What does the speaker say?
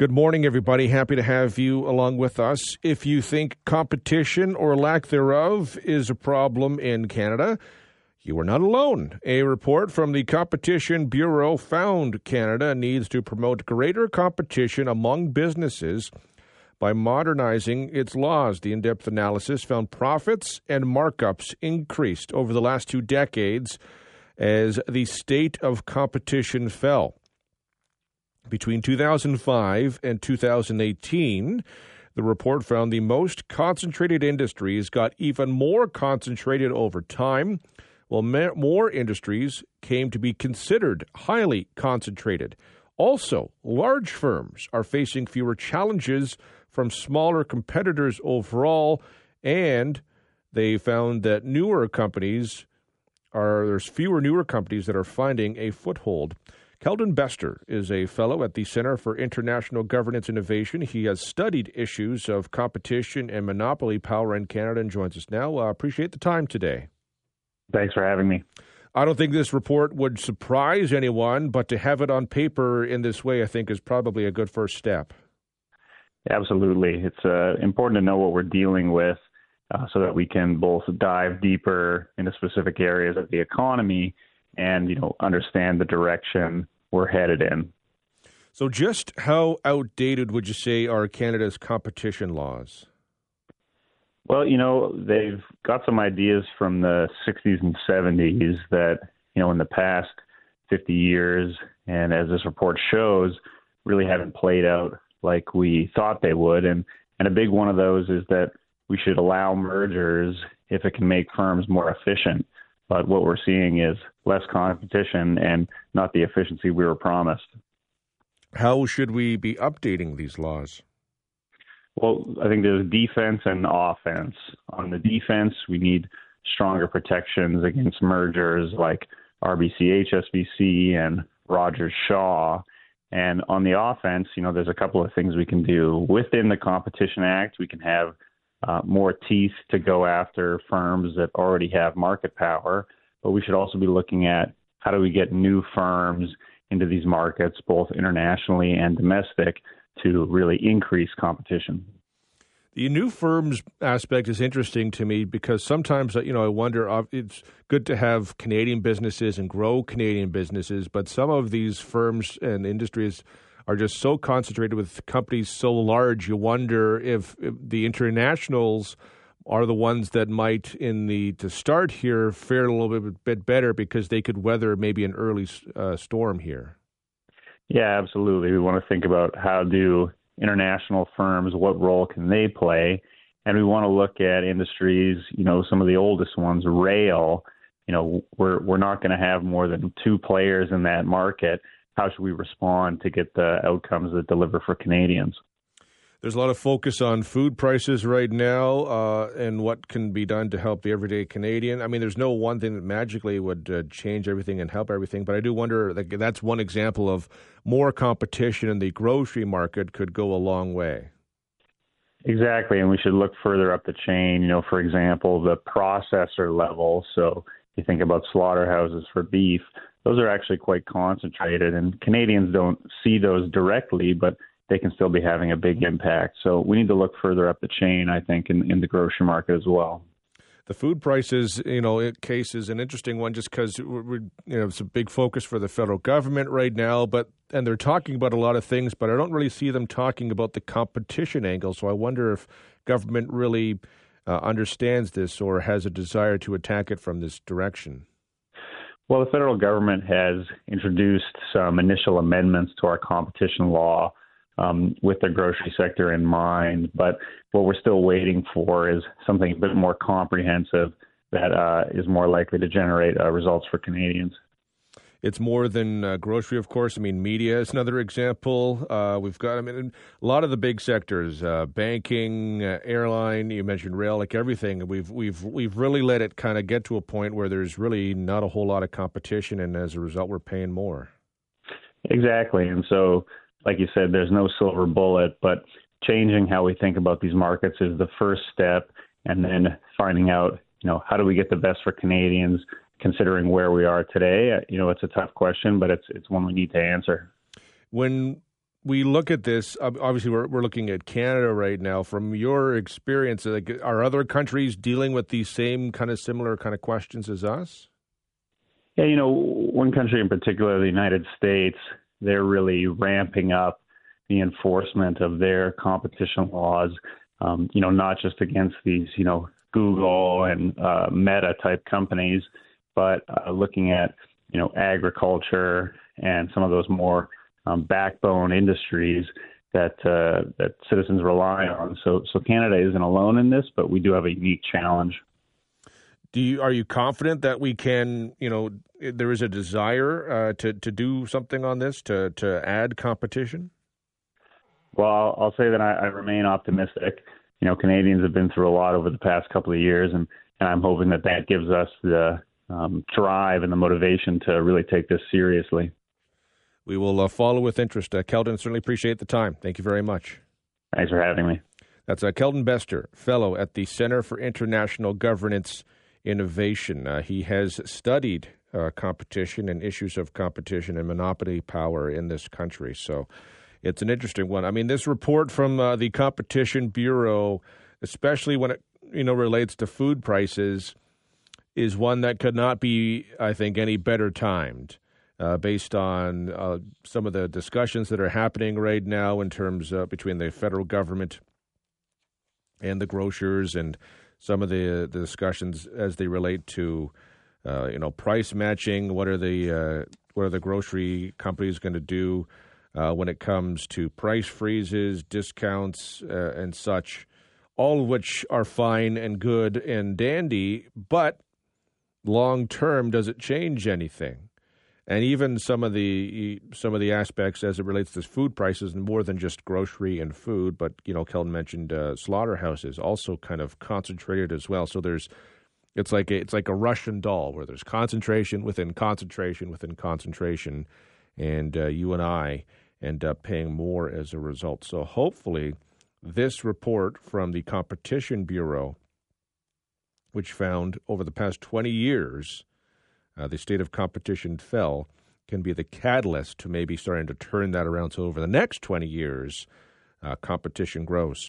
Good morning, everybody. Happy to have you along with us. If you think competition or lack thereof is a problem in Canada, you are not alone. A report from the Competition Bureau found Canada needs to promote greater competition among businesses by modernizing its laws. The in depth analysis found profits and markups increased over the last two decades as the state of competition fell. Between 2005 and 2018, the report found the most concentrated industries got even more concentrated over time, while more industries came to be considered highly concentrated. Also, large firms are facing fewer challenges from smaller competitors overall, and they found that newer companies are there's fewer newer companies that are finding a foothold. Keldon Bester is a fellow at the Center for International Governance Innovation. He has studied issues of competition and monopoly power in Canada and joins us now. Uh, appreciate the time today. Thanks for having me. I don't think this report would surprise anyone, but to have it on paper in this way, I think, is probably a good first step. Absolutely. It's uh, important to know what we're dealing with uh, so that we can both dive deeper into specific areas of the economy and you know understand the direction we're headed in. So, just how outdated would you say are Canada's competition laws? Well, you know, they've got some ideas from the 60s and 70s that, you know, in the past 50 years, and as this report shows, really haven't played out like we thought they would. And, and a big one of those is that we should allow mergers if it can make firms more efficient. But what we're seeing is less competition and not the efficiency we were promised. How should we be updating these laws? Well, I think there's defense and offense. On the defense, we need stronger protections against mergers like RBC HSBC and Rogers Shaw. And on the offense, you know, there's a couple of things we can do. Within the Competition Act, we can have uh, more teeth to go after firms that already have market power, but we should also be looking at how do we get new firms into these markets, both internationally and domestic, to really increase competition. The new firms aspect is interesting to me because sometimes you know I wonder uh, it's good to have Canadian businesses and grow Canadian businesses, but some of these firms and industries are just so concentrated with companies so large. You wonder if, if the internationals are the ones that might, in the to start here, fare a little bit, bit better because they could weather maybe an early uh, storm here. Yeah, absolutely. We want to think about how do international firms, what role can they play, and we want to look at industries. You know, some of the oldest ones, rail. You know, we're we're not going to have more than two players in that market how should we respond to get the outcomes that deliver for Canadians? There's a lot of focus on food prices right now uh, and what can be done to help the everyday Canadian. I mean, there's no one thing that magically would uh, change everything and help everything, but I do wonder that that's one example of more competition in the grocery market could go a long way. Exactly, and we should look further up the chain. You know, for example, the processor level. So you think about slaughterhouses for beef those are actually quite concentrated, and Canadians don't see those directly, but they can still be having a big impact. So we need to look further up the chain, I think, in, in the grocery market as well. The food prices, you know, case is an interesting one just because you know it's a big focus for the federal government right now. But and they're talking about a lot of things, but I don't really see them talking about the competition angle. So I wonder if government really uh, understands this or has a desire to attack it from this direction. Well, the federal government has introduced some initial amendments to our competition law um, with the grocery sector in mind, but what we're still waiting for is something a bit more comprehensive that uh, is more likely to generate uh, results for Canadians. It's more than uh, grocery, of course. I mean, media is another example. Uh, we've got, I mean, a lot of the big sectors, uh, banking, uh, airline. You mentioned rail, like everything. We've we've we've really let it kind of get to a point where there's really not a whole lot of competition, and as a result, we're paying more. Exactly, and so, like you said, there's no silver bullet, but changing how we think about these markets is the first step, and then finding out, you know, how do we get the best for Canadians considering where we are today. Uh, you know, it's a tough question, but it's it's one we need to answer. When we look at this, obviously we're we're looking at Canada right now. From your experience, like, are other countries dealing with these same kind of similar kind of questions as us? Yeah, you know, one country in particular, the United States, they're really ramping up the enforcement of their competition laws. Um, you know, not just against these, you know, Google and uh, Meta type companies, but uh, looking at you know agriculture and some of those more um, backbone industries that uh, that citizens rely on. So so Canada isn't alone in this, but we do have a unique challenge. Do you are you confident that we can you know there is a desire uh, to to do something on this to to add competition? Well, I'll, I'll say that I, I remain optimistic. You know, Canadians have been through a lot over the past couple of years, and, and I'm hoping that that gives us the um, drive and the motivation to really take this seriously. We will uh, follow with interest. Uh, Keldon, certainly appreciate the time. Thank you very much. Thanks for having me. That's uh, Keldon Bester, fellow at the Center for International Governance Innovation. Uh, he has studied uh, competition and issues of competition and monopoly power in this country. So it's an interesting one. I mean, this report from uh, the Competition Bureau, especially when it you know relates to food prices, is one that could not be, I think, any better timed uh, based on uh, some of the discussions that are happening right now in terms uh, between the federal government and the grocers, and some of the, the discussions as they relate to uh, you know price matching. What are the uh, what are the grocery companies going to do when it comes to price freezes, discounts, and such? All of which are fine and good and dandy, but long term, does it change anything? and even some of the some of the aspects as it relates to food prices, and more than just grocery and food, but you know, Keldon mentioned uh, slaughterhouses also kind of concentrated as well. So there's it's like a, it's like a Russian doll where there's concentration within concentration within concentration, and uh, you and I end up paying more as a result. So hopefully, this report from the Competition Bureau, which found over the past 20 years uh, the state of competition fell, can be the catalyst to maybe starting to turn that around. So over the next 20 years, uh, competition grows.